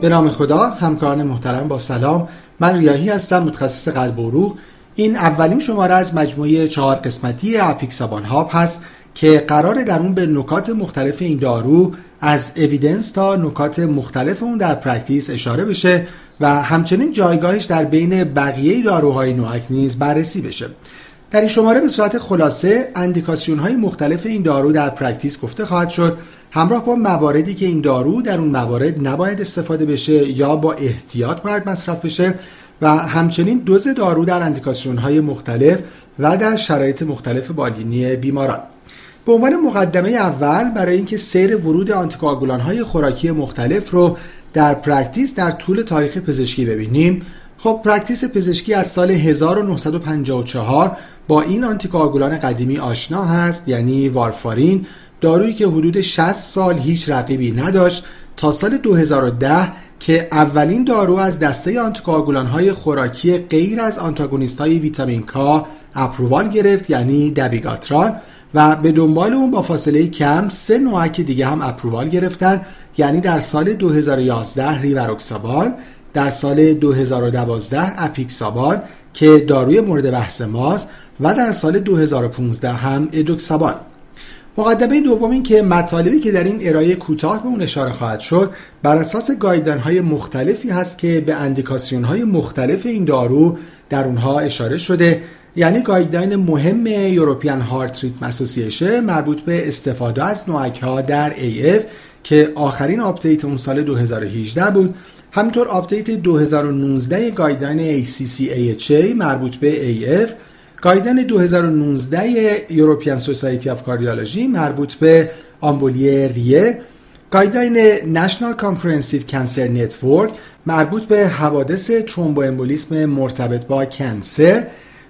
به نام خدا همکاران محترم با سلام. من ریاهی هستم متخصص قلب و عروق این اولین شماره از مجموعه چهار قسمتی اپیکسابان Hub هست که قرار در اون به نکات مختلف این دارو از evidence تا نکات مختلف اون در practice اشاره بشه و همچنین جایگاهش در بین بقیه داروهای NOAC نیز بررسی بشه. در این شماره به صورت خلاصه اندیکاسیون های مختلف این دارو در practice گفته خواهد شد. همراه با مواردی که این دارو در اون موارد نباید استفاده بشه یا با احتیاط باید مصرف بشه و همچنین دوز دارو در اندیکاسیون های مختلف و در شرایط مختلف بالینی بیماران. به عنوان مقدمه اول برای اینکه سیر ورود آنتیکواگولان های خوراکی مختلف رو در practice در طول تاریخ پزشکی ببینیم خب practice پزشکی از سال 1954 با این آنتیکواگولان قدیمی آشنا هست یعنی وارفارین دارویی که حدود 60 سال هیچ رقیبی نداشت تا سال 2010 که اولین دارو از دسته آنتیکواگولان های خوراکی غیر از آنتاگونیست های ویتامین کا اپرووال گرفت یعنی دبیگاتران و به دنبال اون با فاصله کم سه نوعک دیگه هم اپرووال گرفتن یعنی در سال 2011 ریوروکسابان در سال 2012 اپیکسابان که داروی مورد بحث ماست و در سال 2015 هم ادوکسابان مقدمه دوم این که مطالبی که در این ارائه کوتاه به اون اشاره خواهد شد بر اساس guideline های مختلفی هست که به اندیکاسیون های مختلف این دارو در اونها اشاره شده. یعنی guideline مهم European Heart Rhythm Association مربوط به استفاده از NOAC ها در AF که آخرین update اون سال 2018 بود همینطور update 2019 guideline ACC مربوط به AF guideline 2019 European Society of Cardiology مربوط به آمبولی ریه guideline National Comprehensive Cancer Network مربوط به حوادث ترومبو امبولیسم مرتبط با cancer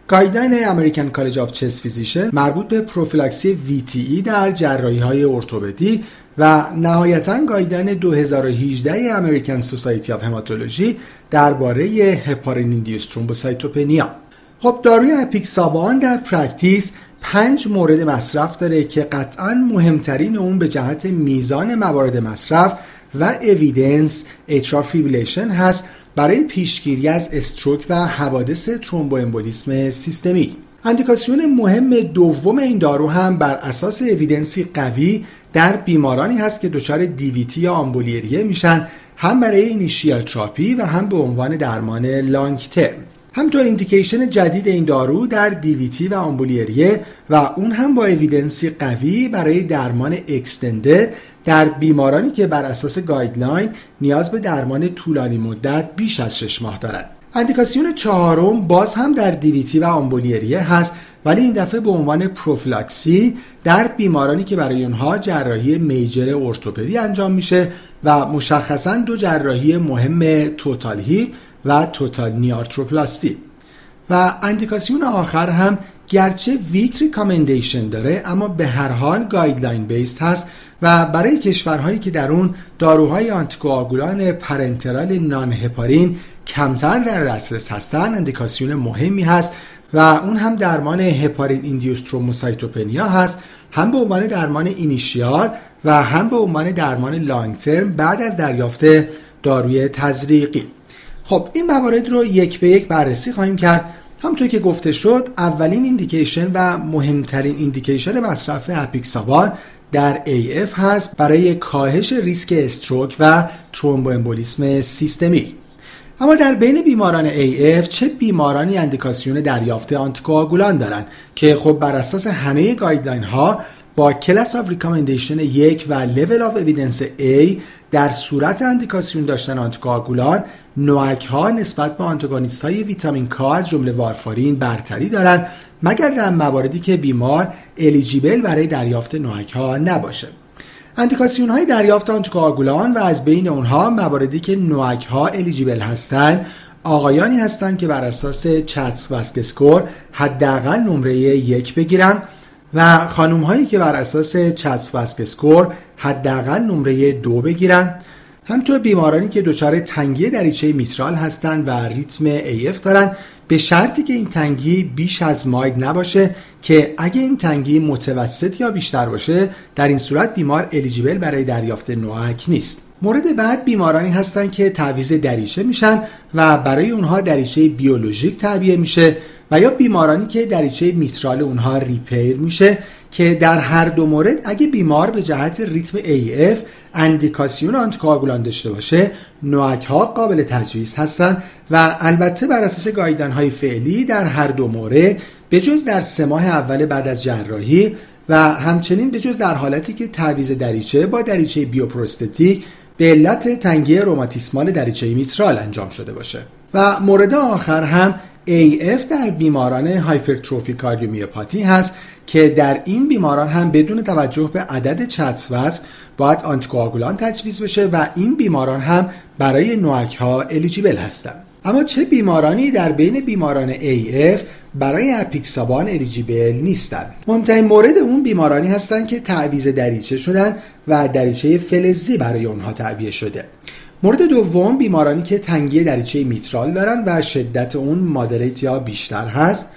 guideline American College of Chest Physicians مربوط به پروفیلاکسی VTE در جراحی های ارتوپدی و نهایتا guideline 2018 American Society of Hematology درباره heparin induced thrombocytopenia. خب داروی اپیکسابان در practice پنج مورد مصرف داره که قطعا مهمترین اون به جهت میزان موارد مصرف و evidence، atrial fibrillation هست برای پیشگیری از stroke و حوادث ترومبو امبولیسم سیستمی. اندیکاسیون مهم دوم این دارو هم بر اساس evidence ی قوی در بیمارانی هست که دچار DVT یا آمبولی ریه میشن هم برای initial therapy و هم به عنوان درمان long term همینطور indication جدید این دارو در DVT و آمبولی ریه و اون هم با evidence ی قوی برای درمان extended در بیمارانی که بر اساس guideline نیاز به درمان طولانی مدت بیش از 6 ماه دارند. اندیکاسیون چهارم باز هم در DVT و آمبولی ریه هست ولی این دفعه به عنوان پروفیلاکسی در بیمارانی که برای اونها جراحی major ارتوپدی انجام میشه و مشخصا دو جراحی مهم total hip و total knee arthroplasty. و اندیکاسیون آخر هم گرچه weak recommendation داره اما به هر حال guideline based هست و برای کشورهایی که در اون داروهای آنتیکواگولان parenteral non-heparin کمتر در دسترس هستن اندیکاسیون مهمی هست و اون هم درمان heparin induced thrombocytopenia هست. هم به عنوان درمان initial و هم به عنوان درمان long term بعد از دریافت داروی تزریقی. خب این موارد رو یک به یک بررسی خواهیم کرد. همونطور که گفته شد اولین indication و مهمترین indication مصرف اپیکسابان در AF هست برای کاهش ریسک stroke و ترومبوامبولیسم سیستمیک اما در بین بیماران AF چه بیمارانی اندیکاسیون دریافت آنتیکواگولان دارند که خب بر اساس همه guideline ها با class of recommendation یک و level of evidence A در صورت اندیکاسیون داشتن آنتیکواگولان NOAC ها نسبت به آنتاگونیست های ویتامین کا از جمله وارفارین برتری دارند مگر در مواردی که بیمار eligible برای دریافت NOAC ها نباشه. اندیکاسیون های دریافت آنتیکواگولان و از بین اونها مواردی که NOAC ها eligible هستند آقایانی هستند که بر اساس CHADS score حداقل نمره یک بگیرن و خانم هایی که بر اساس CHADS score حداقل نمره دو بگیرن. همینطور بیمارانی که دچار تنگی دریچه میترال هستند و ریتم AF دارن به شرطی که این تنگی بیش از mild نباشه که اگه این تنگی متوسط یا بیشتر باشه در این صورت بیمار eligible برای دریافت NOAC نیست. مورد بعد بیمارانی هستند که تعویض دریچه میشن و برای اونها دریچه بیولوژیک تعبیه میشه و یا بیمارانی که دریچه میترال اونها ریپیر میشه که در هر دو مورد اگه بیمار به جهت ریتم AF اندیکاسیون آنتیکواگولان داشته باشه نوک ها قابل تجویز هستند و البته بر اساس گایدن های فعلی در هر دو مورد به جز در سه ماه اول بعد از جراحی و همچنین به جز در حالتی که تعویض دریچه با دریچه بیوپروستتیک به علت تنگی روماتیسمال دریچه میترال انجام شده باشه. و مورد آخر هم AF در بیماران هایپرتروفی کاردیومیوپاتی هست که در این بیماران هم بدون توجه به عدد چتس باید آنتیکواگولان تجویز بشه و این بیماران هم برای نوک ها الیجیبل هستند اما چه بیمارانی در بین بیماران AF برای اپیکسابان الیجیبل نیستند مهمترین مورد اون بیمارانی هستند که تعویز دریچه شدن و دریچه فلزی برای اونها تعبیه شده. مورد دوم بیمارانی که تنگی دریچه میترال دارن و شدت اون مادریت یا بیشتر هست.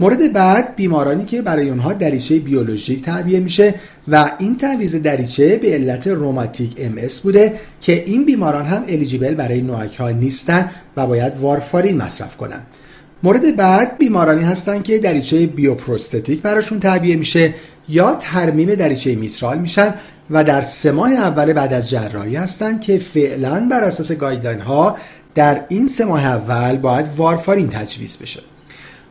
مورد بعد بیمارانی که برای اونها دریچه بیولوژیک تعبیه میشه و این تعویض دریچه به علت روماتیک ام بوده که این بیماران هم الیجیبل برای نوک ها نیستن و باید وارفارین مصرف کنن. مورد بعد بیمارانی هستن که دریچه بیوپروستتیک براشون تعبیه میشه یا ترمیم دریچه میترال میشن و در سه ماه اول بعد از جراحی هستند که فعلا بر اساس guideline ها در این سه ماه اول باید وارفارین تجویز بشه.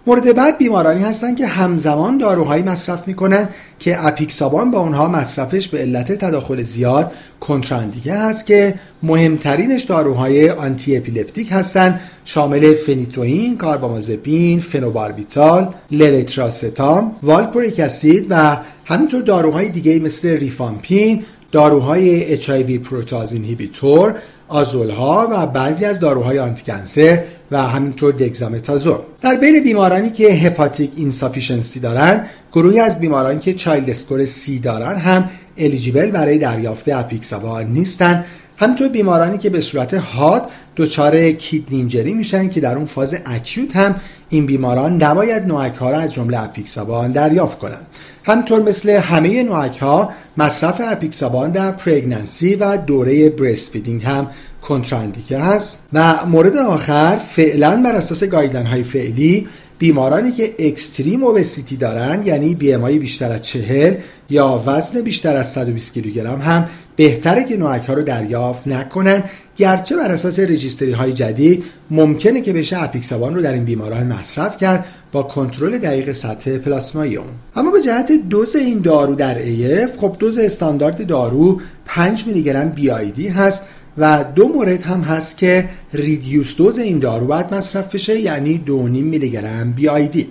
مورد بعد بیمارانی هستند که همزمان داروهایی مصرف می‌کنن که اپیکسابان با اونها مصرفش به علت تداخل زیاد کنتراندیکه هست که مهمترینش داروهای antiepileptic هستند شامل فنیتوین، کاربامازپین، فنوباربیتال، لوتیراستام، والپوریک اسید و همینطور داروهای دیگه مثل ریفامپین، داروهای HIV protease inhibitor آزولها و بعضی از داروهای anticancer و همینطور دگزامتازون در بین بیمارانی که hepatic insufficiency دارن گروهی از بیمارانی که Child score C دارن هم eligible برای دریافت اپیکسابان نیستن. همینطور بیمارانی که به صورت حاد دچار kidney injury میشن که در اون فاز acute هم این بیماران نباید NOAC ها را از جمله اپیکسابان دریافت کنند همینطور مثل همه NOAC ها مصرف اپیکسابان در pregnancy و دوره breast feeding هم کنتراندیکه هست. و مورد آخر فعلا بر اساس guideline های فعلی بیمارانی که extreme obesity دارن یعنی BMI بیشتر از چهل یا وزن بیشتر از 120 کیلوگرم هم بهتره که NOAC ها رو دریافت نکنن. گرچه بر اساس registry های جدید ممکنه که بشه اپیکسابان رو در این بیماران مصرف کرد با کنترل دقیق سطح پلاسمایی اون. اما به جهت دوز این دارو در AF خب دوز استاندارد دارو 5 میلی گرم BID هست. و دو مورد هم هست که reduced dose این دارو باید مصرف بشه یعنی 2.5 میلی گرم BID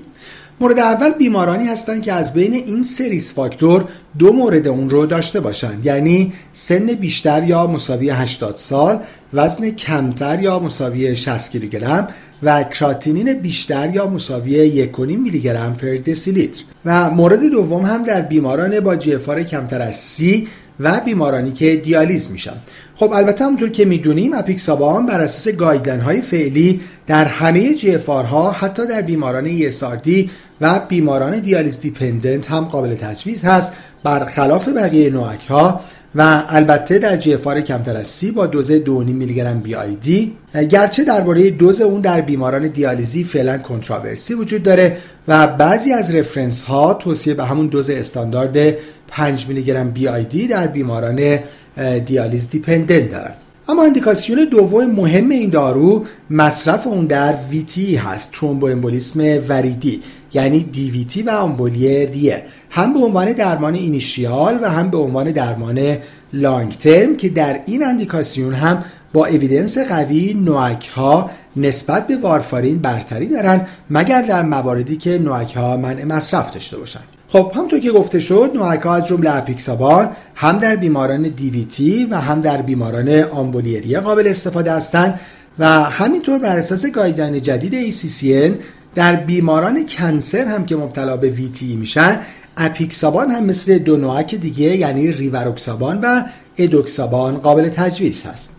مورد اول بیمارانی هستند که از بین این سه risk factor دو مورد اون رو داشته باشند. یعنی سن بیشتر یا مساوی 80 سال وزن کمتر یا مساوی 60 کیلوگرم و کراتینین بیشتر یا مساوی 1.5 میلی گرم per deciliter. و مورد دوم هم در بیماران با GFR کمتر از سی و بیمارانی که دیالیز میشن. خب البته همونطور که می‌دونیم اپیکسابان بر اساس guideline های فعلی در همه GFR ها حتی در بیماران ESRD و بیماران دیالیز dependent هم قابل تجویز هست. برخلاف بقیه NOAC ها و البته در GFR کمتر از سی با دوز 2.5 میلی گرم BID. گرچه درباره دوز اون در بیماران دیالیزی فعلا controversy وجود داره و بعضی از reference ها توصیه به همون دوز استاندارد 5 میلی گرم BID در بیماران دیالیز dependent دارن. اما اندیکاسیون دوم مهم این دارو مصرف اون در VTE هست ترومبو امبولیسم وریدی یعنی DVT و امبولی ریه. هم به عنوان درمان initial و هم به عنوان درمان long term که در این اندیکاسیون هم با evidence قوی NOAC ها نسبت به وارفارین برتری دارن مگر در مواردی که NOAC ها منع مصرف داشته باشن. خب همونطور که گفته شد NOAC از جمله اپیکسابان هم در بیماران DVT و هم در بیماران آمبولی ریه قابل استفاده هستند و همینطور بر اساس guideline جدید ACCN در بیماران cancer هم که مبتلا به VTE میشن اپیکسابان هم مثل دو NOAC دیگه یعنی ریوروکسابان و ادوکسابان قابل تجویز هست.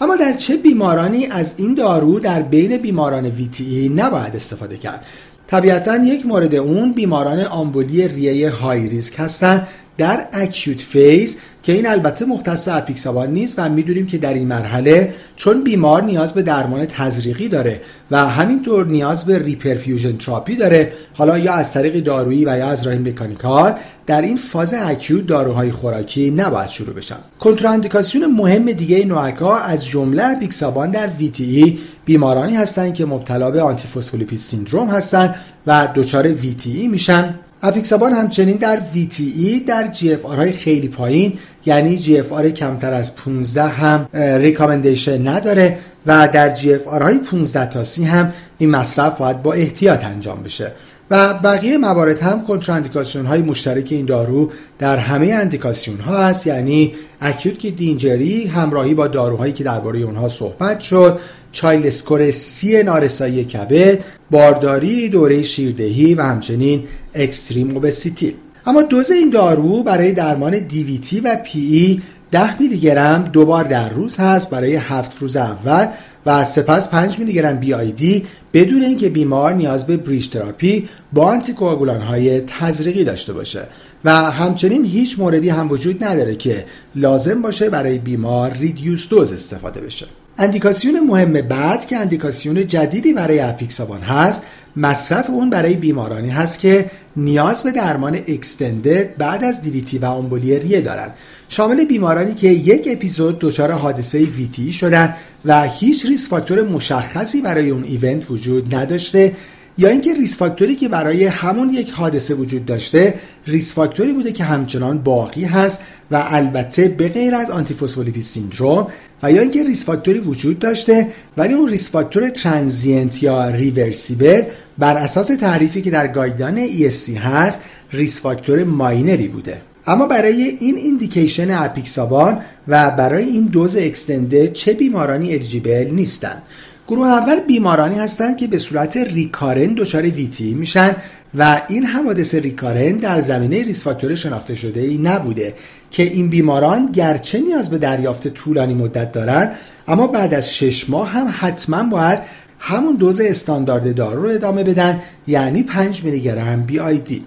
اما در چه بیمارانی از این دارو در بین بیماران VTE نباید استفاده کرد؟ طبیعتا یک مورد اون بیماران آمبولی ریه high risk هستند در acute phase که این البته مختص اپیکسابان نیست و می‌دونیم که در این مرحله چون بیمار نیاز به درمان تزریقی داره و همینطور نیاز به reperfusion therapy داره حالا یا از طریق دارویی و یا از راه mechanical در این فاز acute داروهای خوراکی نباید شروع بشن. کنتراندیکاسیون مهم دیگه NOAC ها از جمله اپیکسابان در VTE بیمارانی هستند که مبتلا به antiphospholipid syndrome هستند و دچار VTE میشن. اپیکسابان همچنین در VTE در GFR های خیلی پایین یعنی GFR کمتر از 15 هم recommendation نداره و در GFR های 15 تا 30 هم این مصرف باید با احتیاط انجام بشه. و بقیه موارد هم کنتراندیکاسیون های مشترک این دارو در همه اندیکاسیون ها هست. یعنی acute kidney injury همراهی با داروهایی که درباره اونها صحبت شد Child score C نارسایی کبد بارداری دوره شیردهی و همچنین extreme obesity اما دوز این دارو برای درمان DVT و PE 10 میلی گرم دو بار در روز هست برای هفت روز اول و سپس 5 میلی گرم BID بدون اینکه بیمار نیاز به bridge therapy با آنتی‌کواگولان های تزریقی داشته باشه. و همچنین هیچ موردی هم وجود نداره که لازم باشه برای بیمار reduced dose استفاده بشه. اندیکاسیون مهم بعد که اندیکاسیون جدیدی برای اپیکسابان هست مصرف اون برای بیمارانی هست که نیاز به درمان extended بعد از DVT و امبولی ریه دارند شامل بیمارانی که یک اپیزود دچار حادثه VTE شدن و هیچ risk factor مشخصی برای اون event وجود نداشته. یا اینکه risk factor ی که برای همون یک حادثه وجود داشته risk factor ی بوده که همچنان باقی هست و البته به غیر از antiphospholipid syndrome و یا اینکه risk factor ی وجود داشته ولی اون risk factor transient یا reversible بر اساس تعریفی که در guideline ESC هست risk factor minor ی بوده. اما برای این indication اپیکسابان و برای این دوز extended چه بیمارانی eligible نیستند گروه اول بیمارانی هستند که به صورت recurrent دچار VTE میشن و این حوادث recurrent در زمینه risk factor شناخته شده ای نبوده که این بیماران گرچه نیاز به دریافت طولانی مدت دارند اما بعد از شش ماه هم حتما باید همون دوز استاندارد دارو رو ادامه بدن یعنی 5 میلی گرم BID.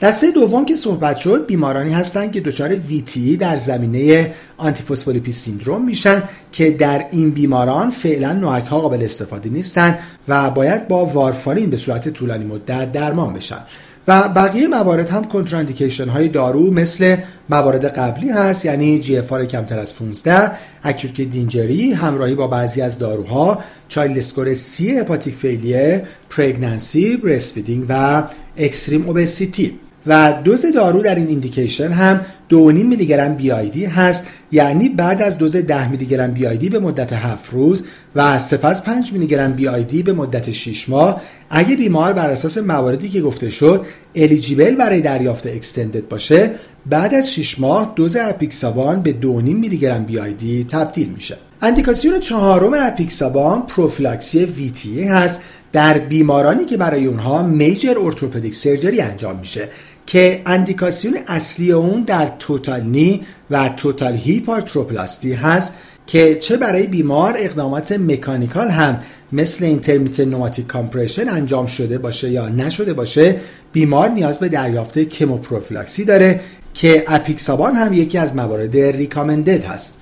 دسته دوم که صحبت شد بیمارانی هستند که دچار VTE در زمینه antiphospholipid syndrome میشن که در این بیماران فعلا NOAC ها قابل استفاده نیستند و باید با وارفارین به صورت طولانی مدت درمان بشن. و بقیه موارد هم contraindication های دارو مثل موارد قبلی هست یعنی GFR کمتر از 15 acute kidney injury همراهی با بعضی از داروها Child score C hepatic failure pregnancy breastfeeding و extreme obesity. و دوز دارو در این indication هم 2.5 میلی گرم BID هست. یعنی بعد از دوز 10 میلی گرم BID به مدت 7 روز و سپس 5 میلی گرم BID به مدت 6 ماه. اگه بیمار بر اساس مواردی که گفته شد eligible برای دریافت extended باشه بعد از 6 ماه دوز اپیکسابان به 2.5 میلی گرم BID تبدیل میشه. اندیکاسیون چهارم اپیکسابان پروفیلاکسی VTE هست. در بیمارانی که برای اونها major orthopedic surgery انجام میشه. که اندیکاسیون اصلی اون در total knee و total hip arthroplasty هست که چه برای بیمار اقدامات mechanical هم مثل intermittent pneumatic compression انجام شده باشه یا نشده باشه بیمار نیاز به دریافت کموپروفیلاکسی داره که اپیکسابان هم یکی از موارد recommended هست.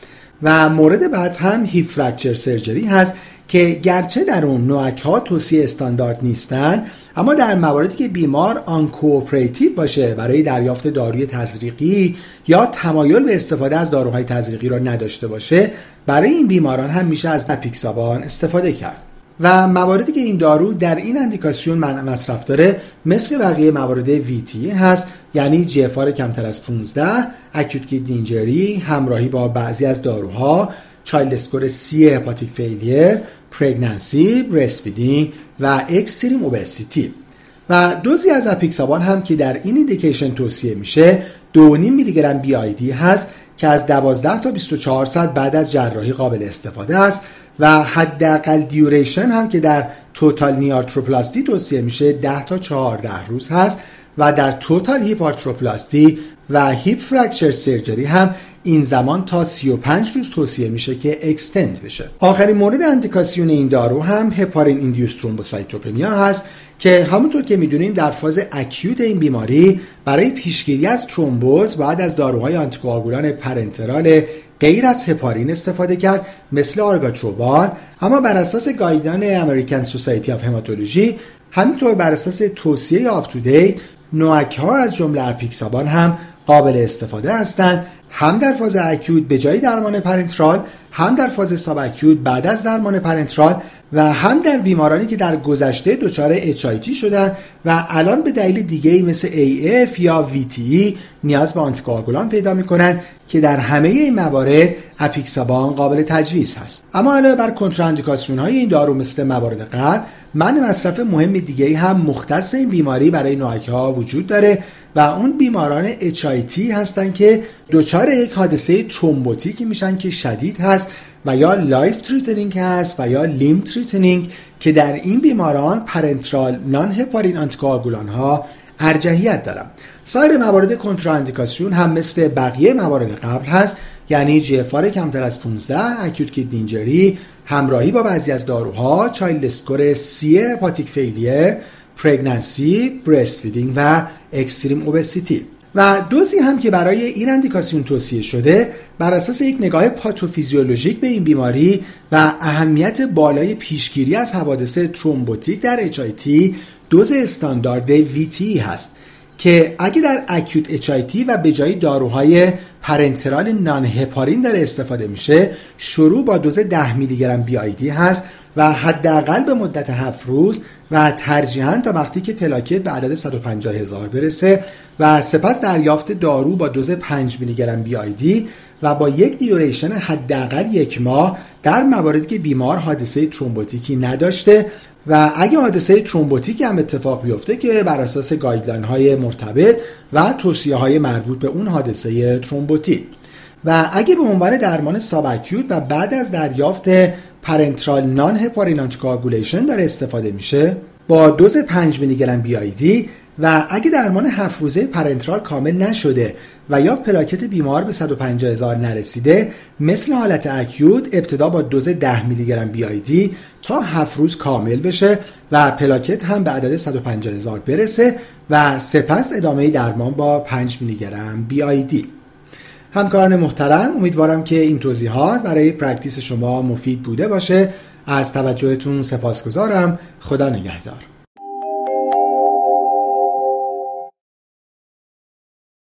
و مورد بعد هم hip fracture surgery هست که گرچه در اون NOAC ها توصیه استاندارد نیستن اما در مواردی که بیمار uncooperative باشه برای دریافت داروی تزریقی یا تمایل به استفاده از داروهای تزریقی را نداشته باشه برای این بیماران هم میشه از اپیکسابان استفاده کرد. و مواردی که این دارو در این اندیکاسیون منع مصرف داره مثل بقیه موارد VTE هست یعنی GFR کمتر از 15 acute kidney injury همراهی با بعضی از داروها Child score C hepatic failure pregnancy breastfeeding و extreme obesity و دوزی از اپیکسابان هم که در این indication توصیه میشه 2.5 میلی گرم BID هست که از 12 تا 24 ساعت بعد از جراحی قابل استفاده است و حداقل duration هم که در total knee arthroplasty توصیه میشه 10 تا 14 روز هست و در total hip arthroplasty و hip fracture surgery هم این زمان تا 35 روز توصیه میشه که extend بشه. آخرین مورد اندیکاسیون این دارو هم heparin-induced thrombocytopenia هست که همونطور که می‌دونیم در فاز acute این بیماری برای پیشگیری از ترومبوز باید از داروهای آنتیکواگولان parenteral غیر از هپارین استفاده کرد مثل آرگاتروبان. اما بر اساس guideline American Society of Hematology همینطور بر اساس توصیه UpToDate NOAC ها از جمله اپیکسابان هم قابل استفاده هستند. هم در فاز acute به جای درمان parenteral هم در فاز subacute بعد از درمان parenteral و هم در بیمارانی که در گذشته دچار HIT شدن و الان به دلیل دیگه مثل AF یا VTE نیاز به آنتیکواگولان پیدا می‌کنن که در همه این موارد اپیکسابان قابل تجویز هست. اما علاوه بر کنتراندیکاسیون های این دارو مثل موارد قبل منع مصرف مهم دیگه هم مختص این بیماری برای NOAC ها وجود داره و اون بیماران HIT هستن که دچار یک حادثه ترومبوتیکی میشن که شدید هست و یا life-threatening هست و یا limb-threatening که در این بیماران parenteral non-heparin anticoagulant ها ارجحیت دارن. سایر موارد کنتراندیکاسیون هم مثل بقیه موارد قبل هست یعنی GFR کمتر از 15 acute kidney injury همراهی با بعضی از داروها Child score C hepatic failure pregnancy breastfeeding و extreme obesity و دوزی هم که برای این اندیکاسیون توصیه شده بر اساس یک نگاه پاتوفیزیولوژیک به این بیماری و اهمیت بالای پیشگیری از حوادث ترومبوتیک در HIT دوز استاندارد VT هست که اگه در اکیوت HIV و به جای داروهای پرنترال نان هپارین داره استفاده میشه شروع با دوز 10 میلی گرم بی هست و حداقل به مدت 7 روز و ترجیحاً تا وقتی که پلاکت به عدد 150 هزار برسه و سپس دریافت دارو با دوز 5 میلی گرم بی و با یک دیوریشن حداقل یک ماه در مواردی که بیمار حادثه ترومبوتیکی نداشته و اگه حادثه ترومبوتیکی هم اتفاق بیفته که بر اساس guideline های مرتبط و توصیه های مربوط به اون حادثه ترومبوتیک و اگه به عنوان درمان subacute و بعد از دریافت parenteral non-heparin anticoagulation داره استفاده میشه با دوز 5 میلی گرم BID و اگه درمان هفت روزه parenteral کامل نشده و یا پلاکت بیمار به 150 هزار نرسیده مثل حالت acute ابتدا با دوز 10 میلی گرم BID تا هفت روز کامل بشه و پلاکت هم به عدد 150 هزار برسه و سپس ادامه درمان با 5 میلی گرم BID همکاران محترم امیدوارم که این توضیحات برای practice شما مفید بوده باشه. از توجهتون سپاسگزارم. خدا نگهدار.